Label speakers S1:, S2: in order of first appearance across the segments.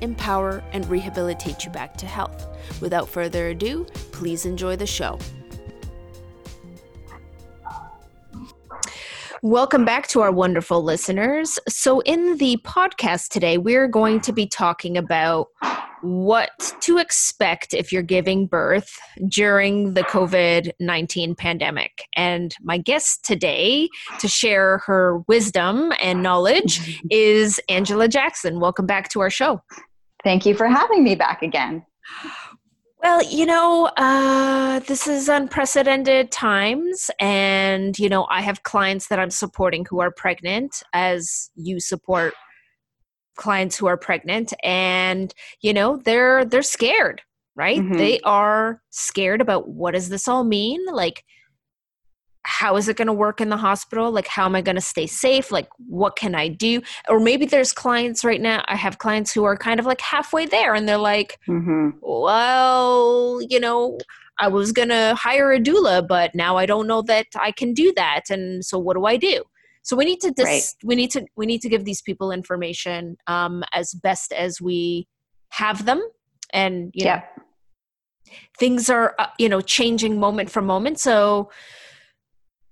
S1: empower, and rehabilitate you back to health. Without further ado, please enjoy the show. Welcome back to our wonderful listeners. So, in the podcast today, we're going to be talking about what to expect if you're giving birth during the COVID 19 pandemic. And my guest today to share her wisdom and knowledge is Angela Jackson. Welcome back to our show.
S2: Thank you for having me back again.
S1: Well, you know, uh, this is unprecedented times. And, you know, I have clients that I'm supporting who are pregnant, as you support clients who are pregnant and you know they're they're scared right mm-hmm. they are scared about what does this all mean like how is it going to work in the hospital like how am i going to stay safe like what can i do or maybe there's clients right now i have clients who are kind of like halfway there and they're like mm-hmm. well you know i was going to hire a doula but now i don't know that i can do that and so what do i do so we need to dis- right. we need to we need to give these people information um, as best as we have them, and you yeah. know things are uh, you know changing moment for moment. So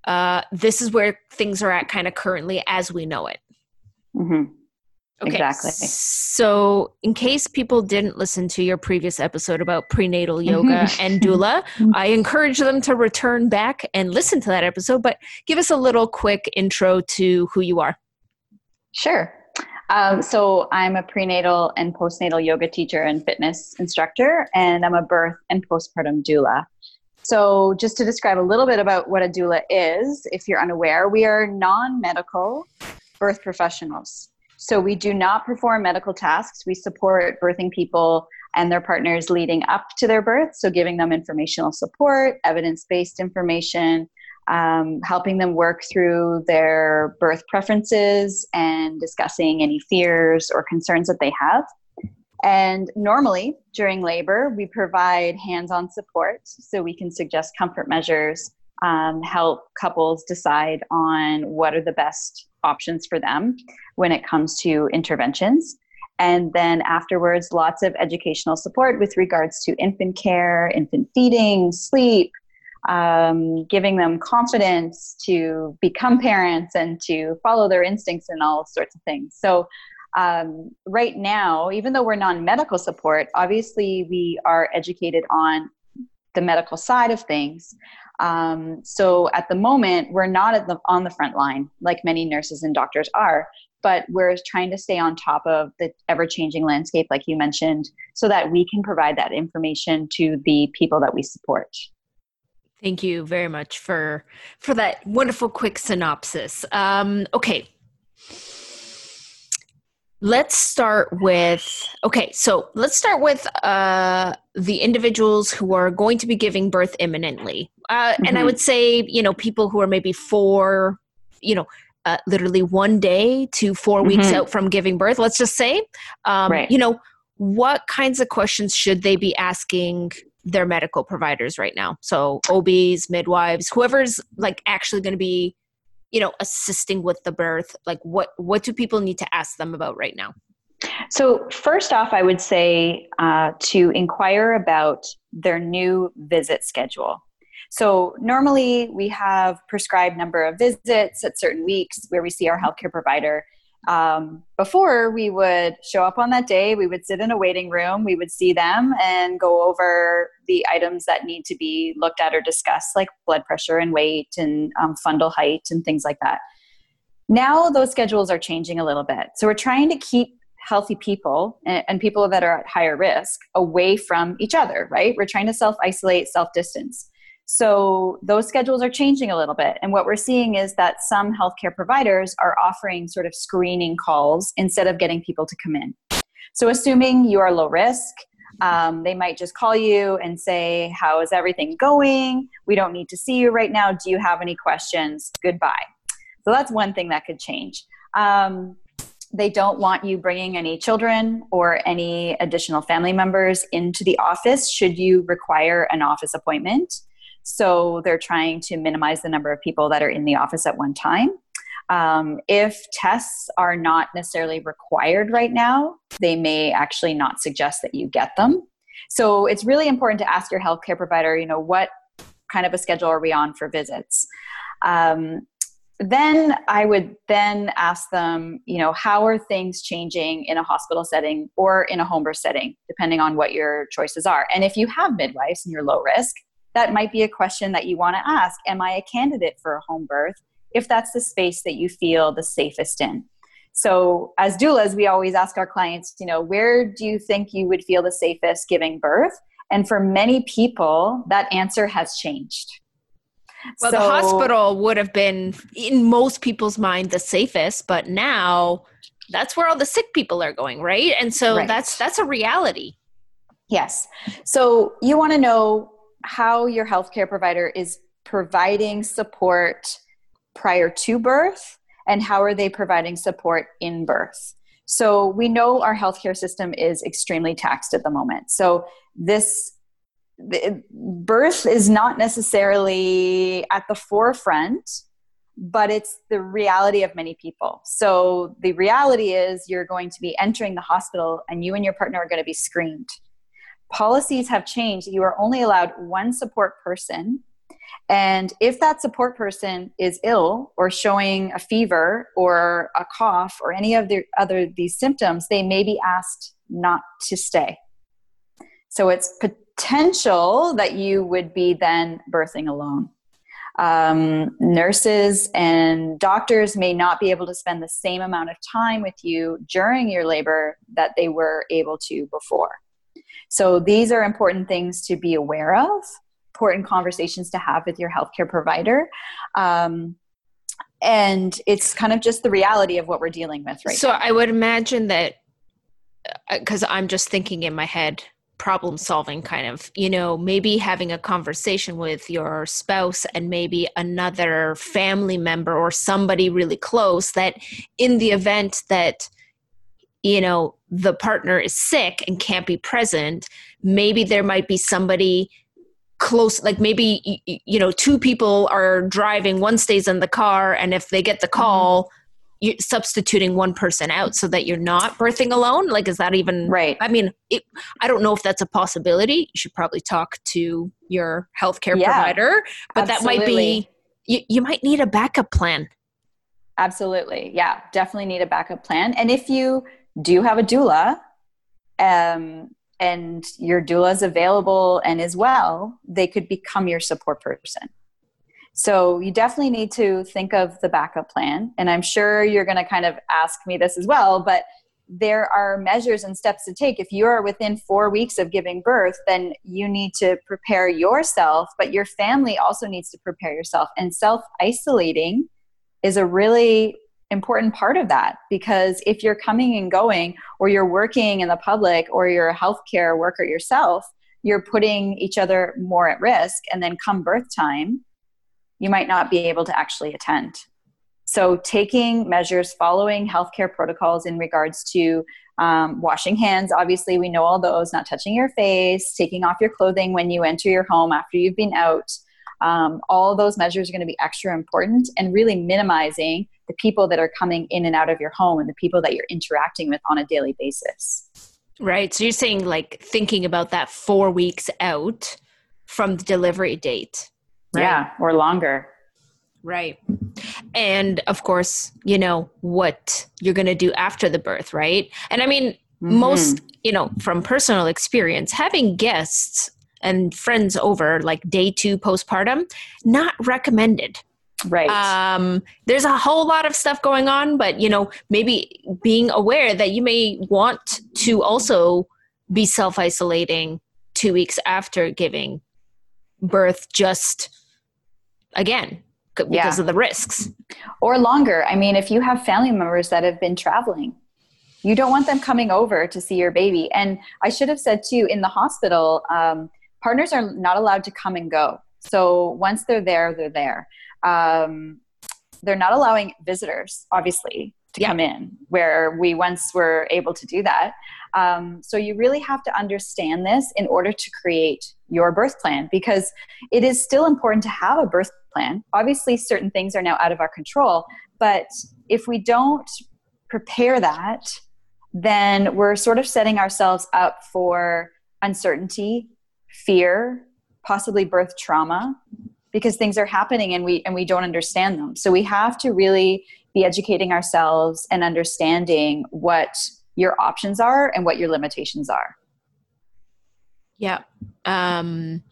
S1: uh, this is where things are at kind of currently as we know it.
S2: Mm-hmm. Okay. Exactly.
S1: So, in case people didn't listen to your previous episode about prenatal yoga and doula, I encourage them to return back and listen to that episode. But give us a little quick intro to who you are.
S2: Sure. Um, so, I'm a prenatal and postnatal yoga teacher and fitness instructor, and I'm a birth and postpartum doula. So, just to describe a little bit about what a doula is, if you're unaware, we are non medical birth professionals. So we do not perform medical tasks. We support birthing people and their partners leading up to their birth. So giving them informational support, evidence based information, um, helping them work through their birth preferences and discussing any fears or concerns that they have. And normally during labor, we provide hands on support so we can suggest comfort measures, um, help couples decide on what are the best options for them when it comes to interventions. And then afterwards, lots of educational support with regards to infant care, infant feeding, sleep, um, giving them confidence to become parents and to follow their instincts and all sorts of things. So, um, right now, even though we're non medical support, obviously we are educated on the medical side of things. Um, so at the moment, we're not the, on the front line like many nurses and doctors are, but we're trying to stay on top of the ever changing landscape, like you mentioned, so that we can provide that information to the people that we support.
S1: Thank you very much for for that wonderful quick synopsis. Um, okay, let's start with okay so let's start with uh, the individuals who are going to be giving birth imminently uh, mm-hmm. and i mm-hmm. would say you know people who are maybe four you know uh, literally one day to 4 mm-hmm. weeks out from giving birth let's just say um, right. you know what kinds of questions should they be asking their medical providers right now so obs midwives whoever's like actually going to be you know assisting with the birth? Like what what do people need to ask them about right now?
S2: So first off i would say uh, to inquire about their new visit schedule. So normally we have prescribed number of visits at certain weeks where we see our healthcare provider um, before we would show up on that day we would sit in a waiting room we would see them and go over the items that need to be looked at or discussed like blood pressure and weight and um, fundal height and things like that. Now those schedules are changing a little bit. So we're trying to keep healthy people and, and people that are at higher risk away from each other right? We're trying to self isolate self distance so those schedules are changing a little bit. And what we're seeing is that some healthcare providers are offering sort of screening calls instead of getting people to come in. So, assuming you are low risk, um, they might just call you and say, How is everything going? We don't need to see you right now. Do you have any questions? Goodbye. So, that's one thing that could change. Um, they don't want you bringing any children or any additional family members into the office should you require an office appointment. So they're trying to minimize the number of people that are in the office at one time. Um, if tests are not necessarily required right now, they may actually not suggest that you get them. So it's really important to ask your healthcare provider, you know, what kind of a schedule are we on for visits? Um, then I would then ask them, you know, how are things changing in a hospital setting or in a home birth setting, depending on what your choices are. And if you have midwives and you're low risk, that might be a question that you want to ask. Am I a candidate for a home birth? If that's the space that you feel the safest in. So, as doulas, we always ask our clients, you know, where do you think you would feel the safest giving birth? And for many people, that answer has changed.
S1: Well, so, the hospital would have been, in most people's mind, the safest, but now that's where all the sick people are going, right? And so right. that's that's a reality.
S2: Yes. So you want to know how your healthcare provider is providing support prior to birth and how are they providing support in birth. So we know our healthcare system is extremely taxed at the moment. So this birth is not necessarily at the forefront but it's the reality of many people so the reality is you're going to be entering the hospital and you and your partner are going to be screened policies have changed you are only allowed one support person and if that support person is ill or showing a fever or a cough or any of the other these symptoms they may be asked not to stay so it's potential that you would be then birthing alone. Um, nurses and doctors may not be able to spend the same amount of time with you during your labor that they were able to before. So these are important things to be aware of, important conversations to have with your healthcare provider. Um, and it's kind of just the reality of what we're dealing with right
S1: so
S2: now.
S1: i would imagine that because uh, i'm just thinking in my head problem solving kind of you know maybe having a conversation with your spouse and maybe another family member or somebody really close that in the event that you know the partner is sick and can't be present maybe there might be somebody close like maybe you know two people are driving one stays in the car and if they get the mm-hmm. call mm-hmm you substituting one person out so that you're not birthing alone like is that even
S2: right.
S1: I mean it, i don't know if that's a possibility. You should probably talk to your healthcare yeah, provider but absolutely. that might be you, you might need a backup plan.
S2: Absolutely. Yeah definitely need a backup plan. And if you do you have a doula um, and your doula is available and as well they could become your support person so you definitely need to think of the backup plan. And I'm sure you're going to kind of ask me this as well, but there are measures and steps to take. If you are within four weeks of giving birth, then you need to prepare yourself, but your family also needs to prepare yourself. And self isolating is a really important part of that because if you're coming and going, or you're working in the public, or you're a healthcare worker yourself, you're putting each other more at risk. And then come birth time, you might not be able to actually attend. So, taking measures, following healthcare protocols in regards to um, washing hands, obviously, we know all those, not touching your face, taking off your clothing when you enter your home after you've been out. Um, all those measures are going to be extra important and really minimizing the people that are coming in and out of your home and the people that you're interacting with on a daily basis.
S1: Right. So, you're saying like thinking about that four weeks out from the delivery date.
S2: Right? Yeah, or longer.
S1: Right. And of course, you know, what you're going to do after the birth, right? And I mean, mm-hmm. most, you know, from personal experience, having guests and friends over like day two postpartum, not recommended.
S2: Right.
S1: Um, there's a whole lot of stuff going on, but, you know, maybe being aware that you may want to also be self isolating two weeks after giving birth just again because yeah. of the risks
S2: or longer i mean if you have family members that have been traveling You don't want them coming over to see your baby. And I should have said too, in the hospital, um, partners are not allowed to come and go. So once they're there, they're there. Um, they're not allowing visitors, obviously, to yeah. come in where we once were able to do that. Um, so you really have to understand this in order to create your birth plan because it is still important to have a birth plan. Obviously, certain things are now out of our control, but if we don't prepare that, then we're sort of setting ourselves up for uncertainty, fear, possibly birth trauma because things are happening and we and we don't understand them. So we have to really be educating ourselves and understanding what your options are and what your limitations are.
S1: Yeah. Um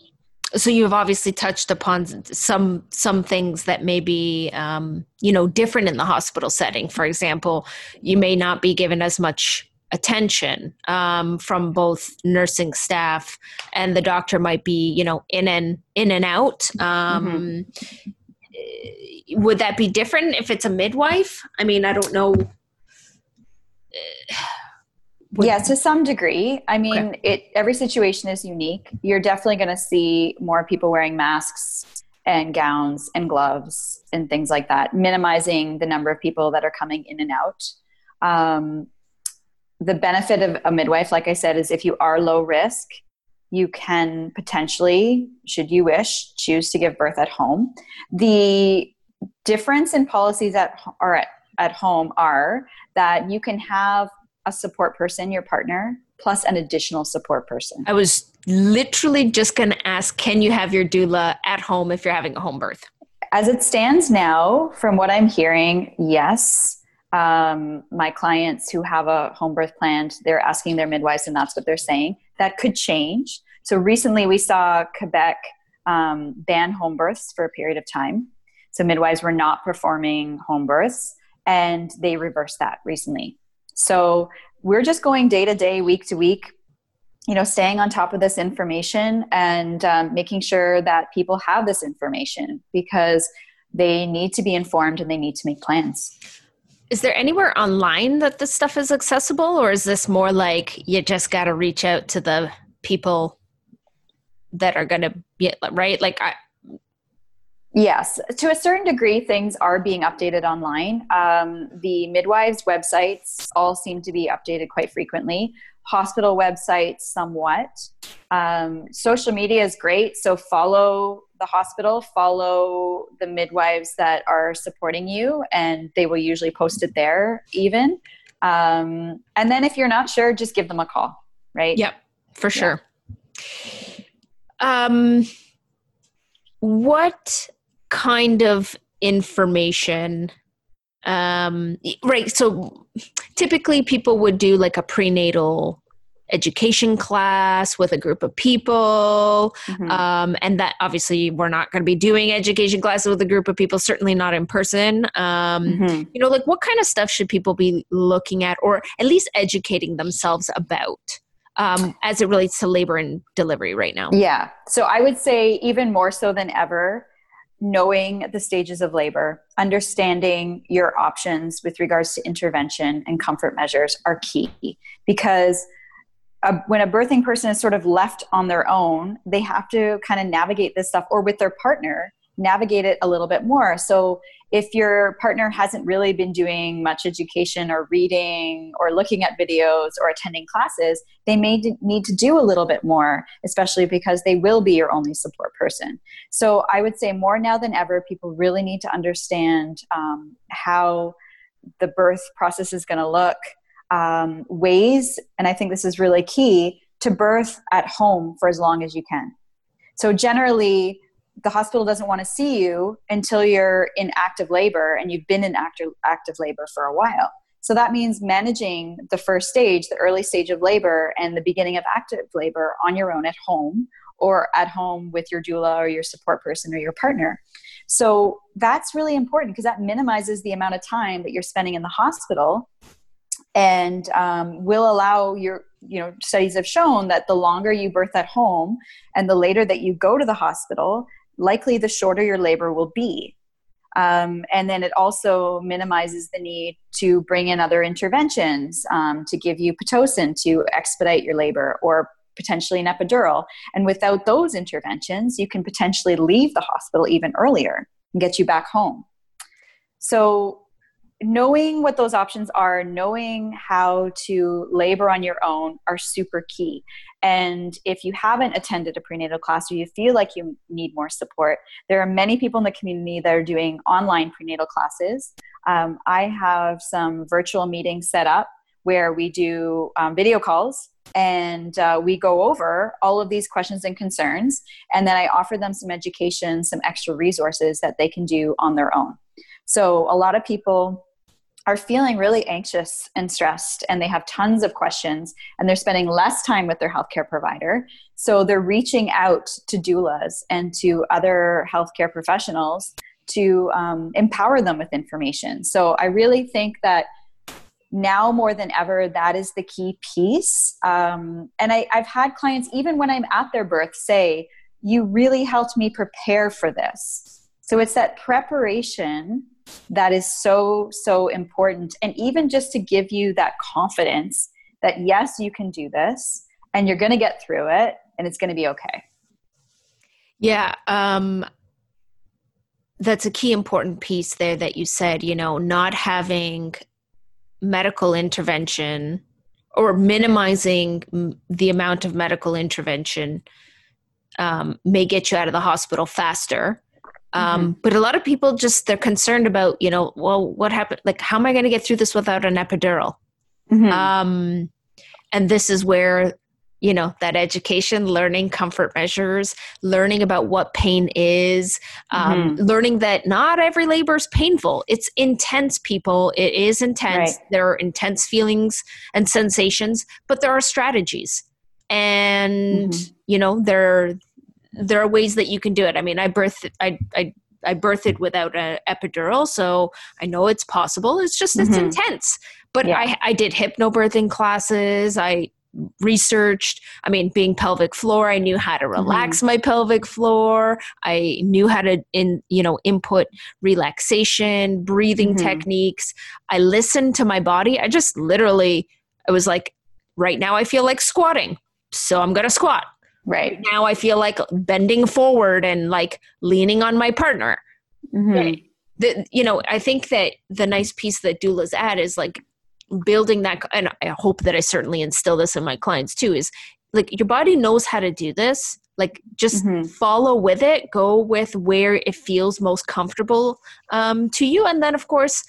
S1: so you've obviously touched upon some some things that may be um, you know different in the hospital setting for example you may not be given as much attention um, from both nursing staff and the doctor might be you know in and in and out. Um, mm-hmm. would that be different if it's a midwife? I mean i don't know.
S2: Would yeah to some degree. I mean okay. it every situation is unique. You're definitely going to see more people wearing masks and gowns and gloves and things like that minimizing the number of people that are coming in and out. Um, the benefit of a midwife like i said is if you are low risk you can potentially should you wish choose to give birth at home the difference in policies at are at, at home are that you can have a support person, your partner, plus an additional support person.
S1: I was literally just going to ask can you have your doula at home if you're having a home birth?
S2: As it stands now, from what I'm hearing, yes. Um, my clients who have a home birth planned, they're asking their midwives, and that's what they're saying. That could change. So recently, we saw Quebec um, ban home births for a period of time. So midwives were not performing home births, and they reversed that recently. So we're just going day to day, week to week, you know, staying on top of this information and um, making sure that people have this information because they need to be informed and they need to make plans.
S1: Is there anywhere online that this stuff is accessible, or is this more like you just got to reach out to the people that are going to be right? Like, I,
S2: Yes, to a certain degree, things are being updated online. Um, the midwives' websites all seem to be updated quite frequently. Hospital websites, somewhat. Um, social media is great, so follow the hospital, follow the midwives that are supporting you, and they will usually post it there, even. Um, and then if you're not sure, just give them a call, right?
S1: Yep, for sure. Yeah. Um, what kind of information um, right so typically people would do like a prenatal education class with a group of people mm-hmm. um, and that obviously we're not going to be doing education classes with a group of people certainly not in person um, mm-hmm. you know like what kind of stuff should people be looking at or at least educating themselves about um, as it relates to labor and delivery right now
S2: yeah so i would say even more so than ever knowing the stages of labor, understanding your options with regards to intervention and comfort measures are key because a, when a birthing person is sort of left on their own, they have to kind of navigate this stuff or with their partner navigate it a little bit more. So if your partner hasn't really been doing much education or reading or looking at videos or attending classes, they may need to do a little bit more, especially because they will be your only support person. So I would say more now than ever, people really need to understand um, how the birth process is going to look, um, ways, and I think this is really key, to birth at home for as long as you can. So generally, the hospital doesn't want to see you until you're in active labor and you've been in active, active labor for a while. So that means managing the first stage, the early stage of labor, and the beginning of active labor on your own at home or at home with your doula or your support person or your partner. So that's really important because that minimizes the amount of time that you're spending in the hospital and um, will allow your you know studies have shown that the longer you birth at home and the later that you go to the hospital likely the shorter your labor will be. Um, and then it also minimizes the need to bring in other interventions um, to give you Pitocin to expedite your labor or potentially an epidural. And without those interventions, you can potentially leave the hospital even earlier and get you back home. So, knowing what those options are, knowing how to labor on your own are super key. And if you haven't attended a prenatal class or you feel like you need more support, there are many people in the community that are doing online prenatal classes. Um, I have some virtual meetings set up where we do um, video calls and uh, we go over all of these questions and concerns. And then I offer them some education, some extra resources that they can do on their own. So a lot of people are feeling really anxious and stressed and they have tons of questions and they're spending less time with their healthcare provider. So they're reaching out to doulas and to other healthcare professionals to um, empower them with information. So I really think that now more than ever, that is the key piece. Um, and I, I've had clients, even when I'm at their birth, say, You really helped me prepare for this. So it's that preparation that is so, so important. And even just to give you that confidence that, yes, you can do this and you're going to get through it and it's going to be okay.
S1: Yeah. Um, that's a key important piece there that you said, you know, not having medical intervention or minimizing the amount of medical intervention um, may get you out of the hospital faster um, mm-hmm. but a lot of people just they're concerned about you know well what happened like how am i going to get through this without an epidural mm-hmm. um, and this is where you know that education learning comfort measures learning about what pain is um, mm-hmm. learning that not every labor is painful it's intense people it is intense right. there are intense feelings and sensations but there are strategies and mm-hmm. you know there there are ways that you can do it i mean i birthed i i I birthed without an epidural, so I know it's possible. It's just it's mm-hmm. intense. But yeah. I, I did hypnobirthing classes. I researched i mean being pelvic floor i knew how to mm-hmm. relax mm-hmm. my pelvic floor i knew how to in you know input relaxation breathing mm-hmm. techniques i listened to my body i just literally i was like right now i feel like squatting so i'm going to squat
S2: right
S1: now i feel like bending forward and like leaning on my partner mm-hmm. the, you know i think that the nice piece that doulas add is like building that and i hope that i certainly instill this in my clients too is like your body knows how to do this like just mm-hmm. follow with it go with where it feels most comfortable um, to you and then of course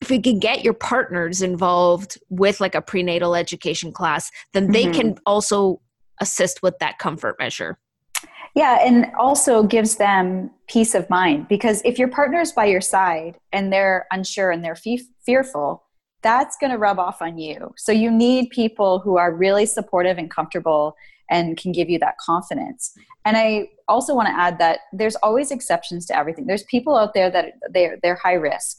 S1: if you can get your partners involved with like a prenatal education class then they mm-hmm. can also assist with that comfort measure
S2: yeah, and also gives them peace of mind because if your partner's by your side and they're unsure and they're fe- fearful, that's going to rub off on you. So you need people who are really supportive and comfortable and can give you that confidence. And I also want to add that there's always exceptions to everything. There's people out there that they're they're high risk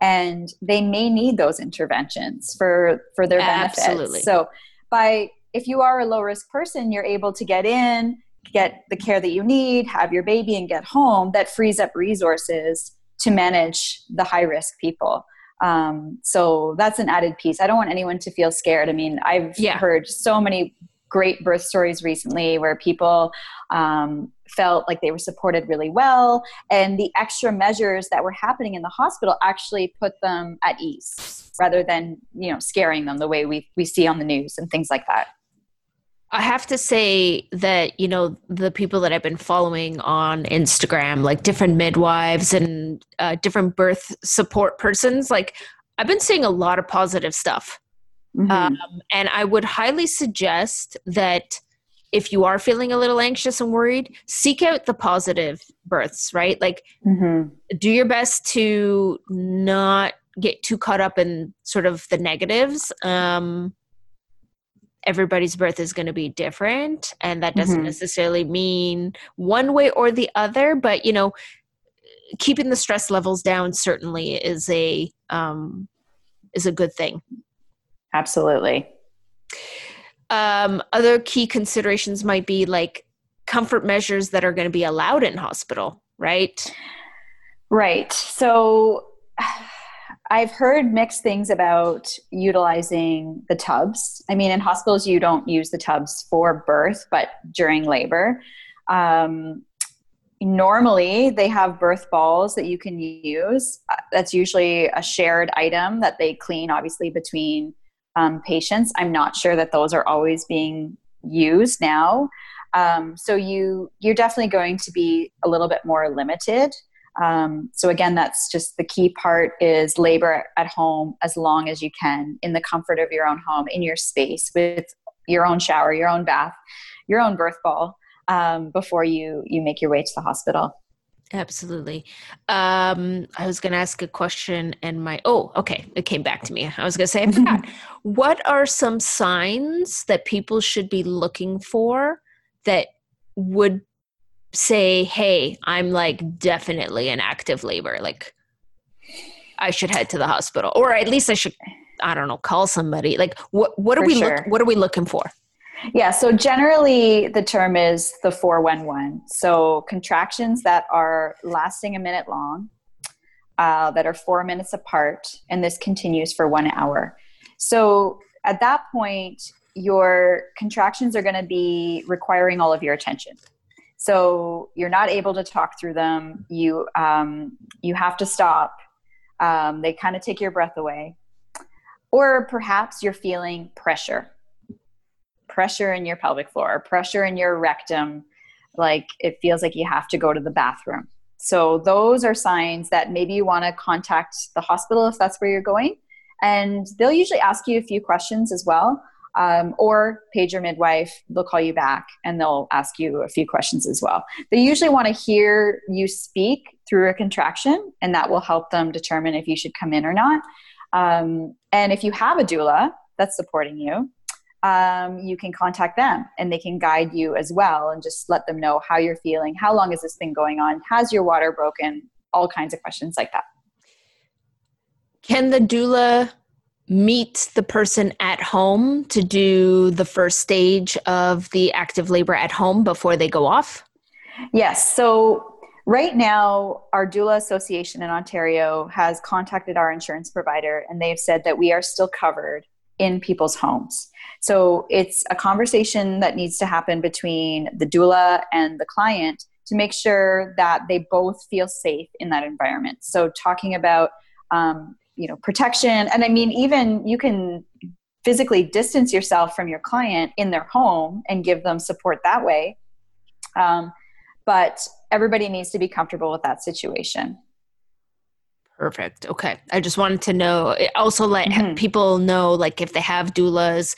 S2: and they may need those interventions for for their benefits. Absolutely. So by if you are a low risk person, you're able to get in, get the care that you need, have your baby and get home. That frees up resources to manage the high risk people. Um, so that's an added piece. I don't want anyone to feel scared. I mean, I've yeah. heard so many great birth stories recently where people um, felt like they were supported really well, and the extra measures that were happening in the hospital actually put them at ease rather than you know scaring them the way we we see on the news and things like that.
S1: I have to say that, you know, the people that I've been following on Instagram, like different midwives and uh, different birth support persons, like I've been seeing a lot of positive stuff. Mm-hmm. Um, and I would highly suggest that if you are feeling a little anxious and worried, seek out the positive births, right? Like, mm-hmm. do your best to not get too caught up in sort of the negatives. Um, everybody's birth is going to be different and that doesn't mm-hmm. necessarily mean one way or the other but you know keeping the stress levels down certainly is a um, is a good thing
S2: absolutely
S1: um, other key considerations might be like comfort measures that are going to be allowed in hospital right
S2: Right. So I've heard mixed things about utilizing the tubs. I mean, in hospitals, you don't use the tubs for birth, but during labor. Um, normally, they have birth balls that you can use. Uh, that's usually a shared item that they clean, obviously, between um, patients. I'm not sure that those are always being used now. Um, so you you're definitely going to be a little bit more limited um, so again, that's just the key part is labor at home as long as you can in the comfort of your own home, in your space with your own shower, your own bath, your own birth ball um, before you you make your way to the hospital.
S1: Absolutely. Um, I was going to ask a question, and my oh, okay, it came back to me. I was going to say, I forgot. what are some signs that people should be looking for that would say, hey, I'm like definitely in active labor, like I should head to the hospital, or at least I should, I don't know, call somebody. Like, what what are we sure. look, what are we looking for?
S2: Yeah, so generally the term is the 411. So contractions that are lasting a minute long, uh, that are four minutes apart, and this continues for one hour. So at that point, your contractions are going to be requiring all of your attention. So you're not able to talk through them. You um, you have to stop. Um, they kind of take your breath away, or perhaps you're feeling pressure, pressure in your pelvic floor, pressure in your rectum, like it feels like you have to go to the bathroom. So those are signs that maybe you want to contact the hospital if that's where you're going, and they'll usually ask you a few questions as well um, or page your midwife. They'll call you back and they'll ask you a few questions as well. They usually want to hear you speak through a contraction, and that will help them determine if you should come in or not. Um, and if you have a doula that's supporting you, um, you can contact them and they can guide you as well and just let them know how you're feeling. How long is this thing going on? Has your water broken? All kinds of questions like that.
S1: Can the doula meet the person at home to do the first stage of the active labor at home before they go off?
S2: Yes. So, right now, our doula association in Ontario has contacted our insurance provider and they've said that we are still covered in people's homes. So, it's a conversation that needs to happen between the doula and the client to make sure that they both feel safe in that environment. So, talking about um, you know protection. And i mean even you can physically distance yourself from your client in their home and give them support that way. Um, but everybody needs to be comfortable with that situation.
S1: Perfect. Okay. I just wanted to know also let mm-hmm. people know like if they have doulas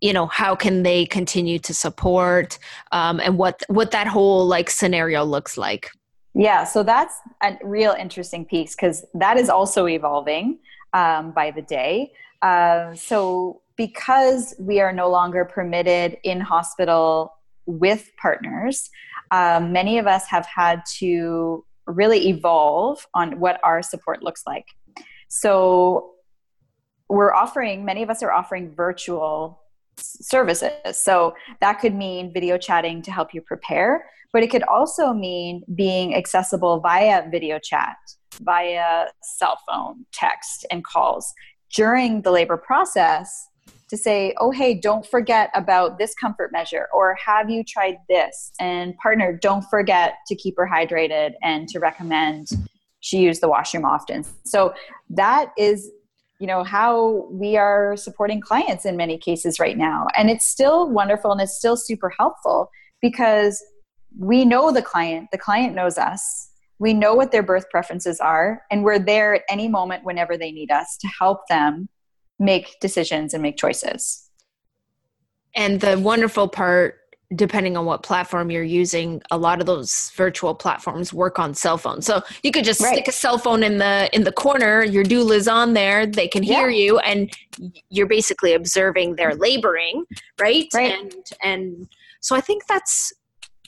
S1: you know how can they continue to support um, and what what that whole like scenario looks like
S2: yeah, so that's a real interesting piece because that is also evolving um, by the day. Uh, so, because we are no longer permitted in hospital with partners, um, many of us have had to really evolve on what our support looks like. So, we're offering, many of us are offering virtual services. So, that could mean video chatting to help you prepare but it could also mean being accessible via video chat, via cell phone, text, and calls during the labor process to say, oh, hey, don't forget about this comfort measure, or have you tried this? And partner, don't forget to keep her hydrated and to recommend she use the washroom often. So that is you know how we are supporting clients in many cases right now and it's still wonderful and it's still super helpful because we know the client, the client knows us. We know what their birth preferences are, and we're there at any moment whenever they need us to help them make decisions and make choices.
S1: And the wonderful part, depending on what platform you're using, a lot of those virtual platforms work on cell phones. So you could just right. stick a cell phone in the in the corner, your doula's on there, they can hear yeah. you, and you're basically observing their laboring, right?
S2: right?
S1: And and so I think that's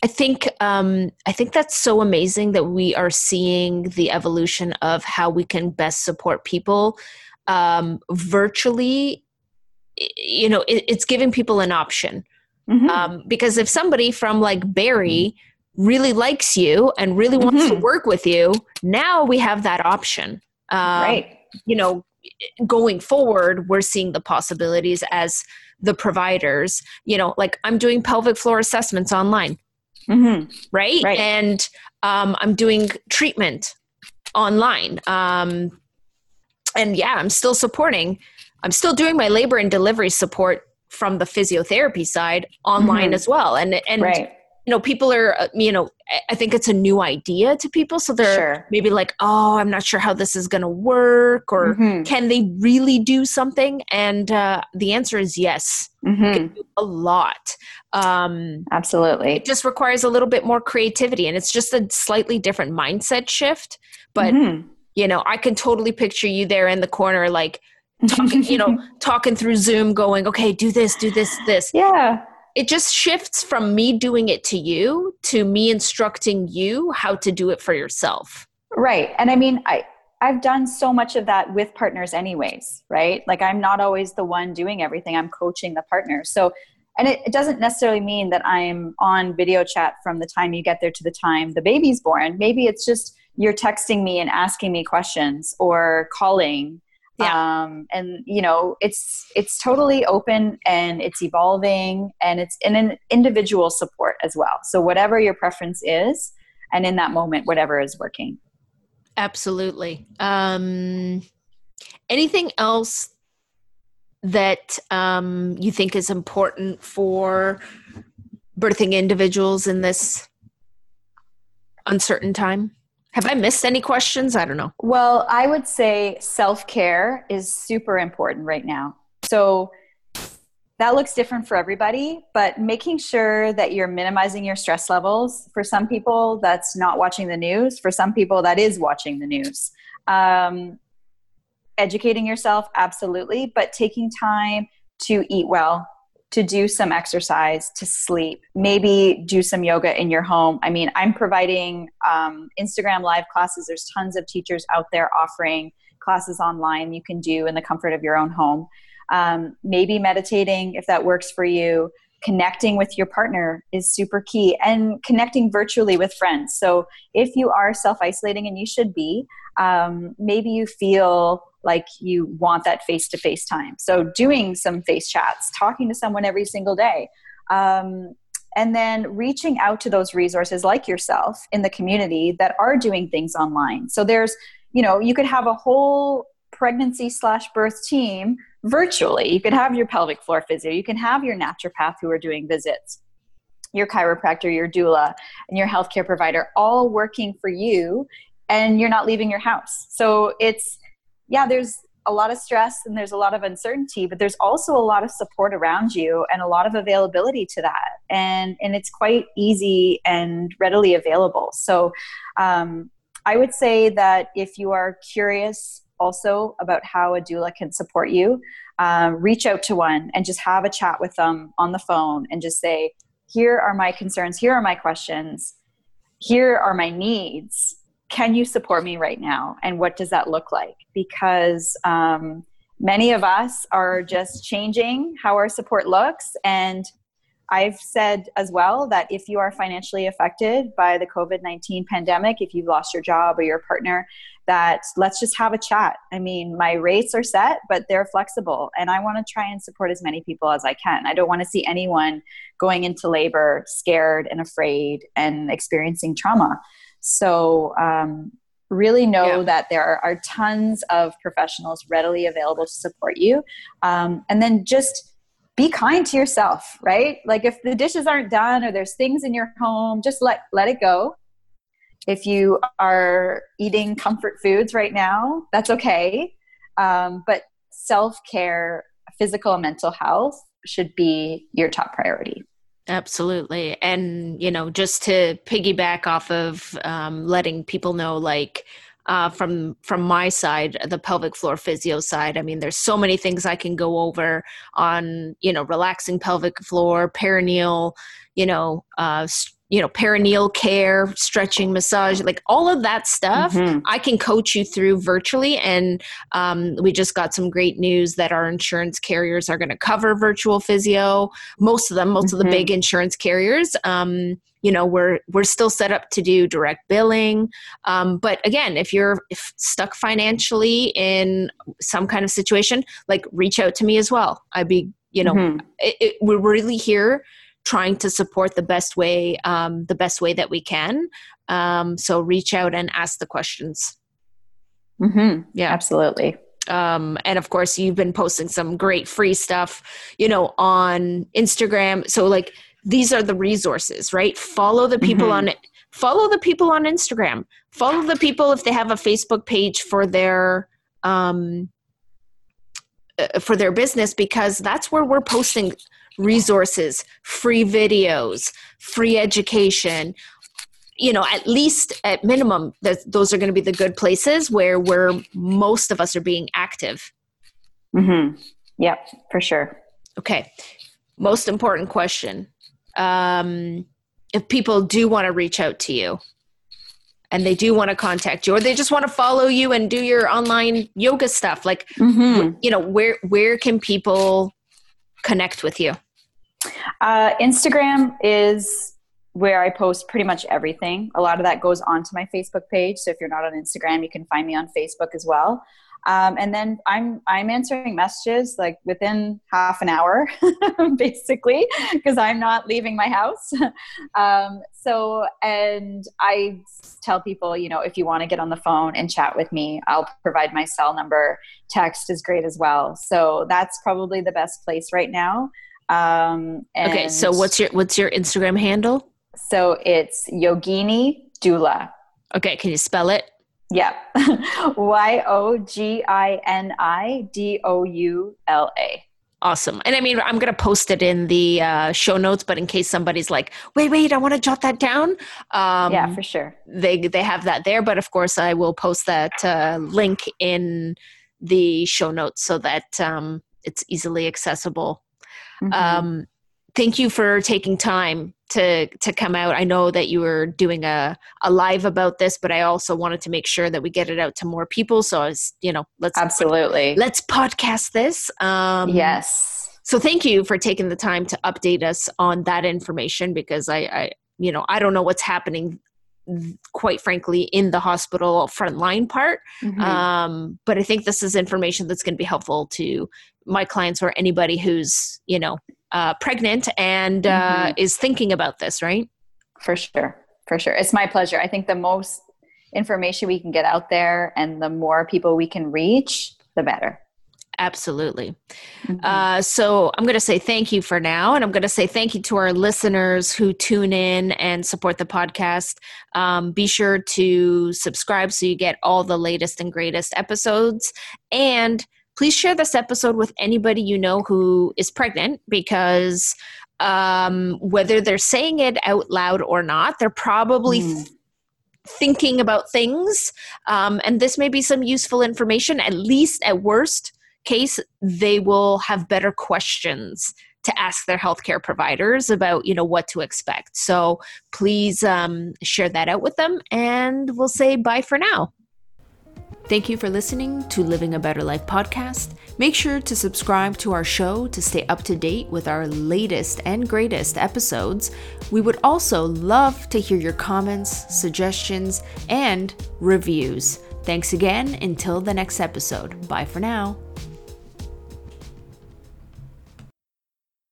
S1: I think um, I think that's so amazing that we are seeing the evolution of how we can best support people um, virtually. You know, it, it's giving people an option mm-hmm. um, because if somebody from like Barrie really likes you and really wants mm-hmm. to work with you, now we have that option.
S2: Um, right.
S1: You know, going forward, we're seeing the possibilities as the providers. You know, like I'm doing pelvic floor assessments online,
S2: mm-hmm.
S1: right?
S2: right?
S1: And um, I'm doing treatment online. Um, and yeah, I'm still supporting. I'm still doing my labor and delivery support from the physiotherapy side online mm-hmm. as well. And and right you know people are uh, you know i think it's a new idea to people so they're sure. maybe like oh i'm not sure how this is going to work or mm-hmm. can they really do something and uh, the answer is yes
S2: mm-hmm.
S1: a lot um,
S2: absolutely
S1: it just requires a little bit more creativity and it's just a slightly different mindset shift but mm-hmm. you know i can totally picture you there in the corner like talking you know talking through zoom going okay do this do this this
S2: yeah
S1: it just shifts from me doing it to you to me instructing you how to do it for yourself.
S2: Right. And I mean, I I've done so much of that with partners anyways, right? Like I'm not always the one doing everything. I'm coaching the partner. So and it, it doesn't necessarily mean that I'm on video chat from the time you get there to the time the baby's born. Maybe it's just you're texting me and asking me questions or calling
S1: yeah.
S2: Um, and you know it's it's totally open and it's evolving and it's in an individual support as well. So whatever your preference is and in that moment whatever is working.
S1: Absolutely. Um, anything else that um, you think is important for birthing individuals in this uncertain time have I missed any questions? I don't know.
S2: Well, I would say self care is super important right now. So that looks different for everybody, but making sure that you're minimizing your stress levels. For some people, that's not watching the news. For some people, that is watching the news. Um, educating yourself, absolutely, but taking time to eat well, to do some exercise, to sleep, maybe do some yoga in your home. I mean, I'm providing um, Instagram live classes. There's tons of teachers out there offering classes online you can do in the comfort of your own home. Um, maybe meditating if that works for you. Connecting with your partner is super key and connecting virtually with friends. So, if you are self isolating, and you should be, um, maybe you feel like you want that face to face time. So, doing some face chats, talking to someone every single day, um, and then reaching out to those resources like yourself in the community that are doing things online. So, there's, you know, you could have a whole pregnancy slash birth team virtually. You could have your pelvic floor physio, you can have your naturopath who are doing visits your chiropractor, your doula, and your healthcare provider all working for you and you're not leaving your house. So it's yeah, there's a lot of stress and there's a lot of uncertainty, but there's also a lot of support around you and a lot of availability to that. And, and it's quite easy and readily available. So um, I would say that if you are curious also about how a doula can support you, um, reach out to one and just have a chat with them on the phone and just say, here are my concerns, here are my questions, here are my needs can you support me right now? And what does that look like? Because um, many of us are just changing how our support looks. And i've said as well that if you are financially affected by the covid-19 pandemic if you've lost your job or your partner that let's just have a chat. I mean my rates are set but they're flexible. And i want to try and support as many people as i can. I don't want to see anyone going into labor scared and afraid and experiencing trauma so, um, really know yeah. that there are, are, tons of professionals readily available to support you. Um, and then just be kind to yourself, right? Like if the dishes aren't done or there's things in your home, just let let it go. If you are eating comfort foods right now, that's okay. Um, but self care, physical and mental health should be your top priority.
S1: Absolutely. And, you know, just to piggyback off of um, letting people know, like, uh, from from my side, the pelvic floor physio side. I mean, there's so many things I can go over on, you know, relaxing pelvic floor, perineal, you know, uh, you know perineal care stretching massage like all of that stuff mm-hmm. i can coach you through virtually and um, we just got some great news that our insurance carriers are going to cover virtual physio most of them most mm-hmm. of the mm-hmm. big insurance carriers um, you know we're we're still set up to do direct billing um, but again if you're if stuck financially in some kind of situation like reach out to me as well i'd be you know mm-hmm. it, it, we're really here trying to support the best way um, the best way that we can. Um, so reach out and ask the questions.
S2: Mm-hmm. yeah. Absolutely.
S1: Um, and of course you've been posting some great free stuff you know on instagram. So like these are the resources right? Follow the people mm-hmm. on follow the people on instagram. Follow the people if they have a facebook page for their um, uh, for their business because that's where we're posting resources, free videos, free education. You know, at least at minimum, those are going to be the good places where where most of us are being active.
S2: Mm-hmm. Yep, for sure.
S1: Okay. Most important question. Um, if people do want to reach out to you and they do want to contact you or they just want to follow you and do your online yoga stuff like mm-hmm. you know where where can people connect with you
S2: uh, Instagram is where I post pretty much everything. A lot of that goes onto my Facebook page. So if you're not on Instagram, you can find me on Facebook as well. Um, and then I'm I'm answering messages like within half an hour, basically, because I'm not leaving my house. um, so and I tell people, you know, if you want to get on the phone and chat with me, I'll provide my cell number. Text is great as well. So that's probably the best place right now.
S1: Um, okay, so what's your what's your Instagram handle?
S2: So it's Yogini Doula.
S1: Okay, can you spell it?
S2: Yeah, Y O G I N I D O U L A.
S1: Awesome. And I mean, I'm going to post it in the uh, show notes, but in case somebody's like, wait, wait, I want to jot that down.
S2: Um, yeah, for sure.
S1: They, they have that there. But of course, I will post that uh, link in the show notes so that um, it's easily accessible Mm-hmm. Um, thank you for taking time to to come out. I know that you were doing a a live about this, but I also wanted to make sure that we get it out to more people. So I was, you know, let's
S2: absolutely
S1: let's podcast this.
S2: Um, yes.
S1: So thank you for taking the time to update us on that information because I, I you know, I don't know what's happening quite frankly in the hospital frontline part. Mm-hmm. um, but i think this is information that's going to be helpful to my clients or anybody who's you know uh, pregnant and uh, mm-hmm. is thinking about this right?
S2: For sure for sure. It's my pleasure. I think the most information we can get out there and the more people we can reach the better
S1: Absolutely. Mm-hmm. Uh, so I'm going to say thank you for now. And I'm going to say thank you to our listeners who tune in and support the podcast. Um, be sure to subscribe so you get all the latest and greatest episodes. And please share this episode with anybody you know who is pregnant because um, whether they're saying it out loud or not, they're probably. Mm. Thinking about things, um, and this may be some useful information. At least, at worst, case, they will have better questions to ask their healthcare providers about you know what to expect so please um, share that out with them and we'll say bye for now Thank you for listening to Living a Better Life podcast. Make sure to subscribe to our show to stay up to date with our latest and greatest episodes. We would also love to hear your comments, suggestions, and reviews. Thanks again. Until the next episode. Bye for now.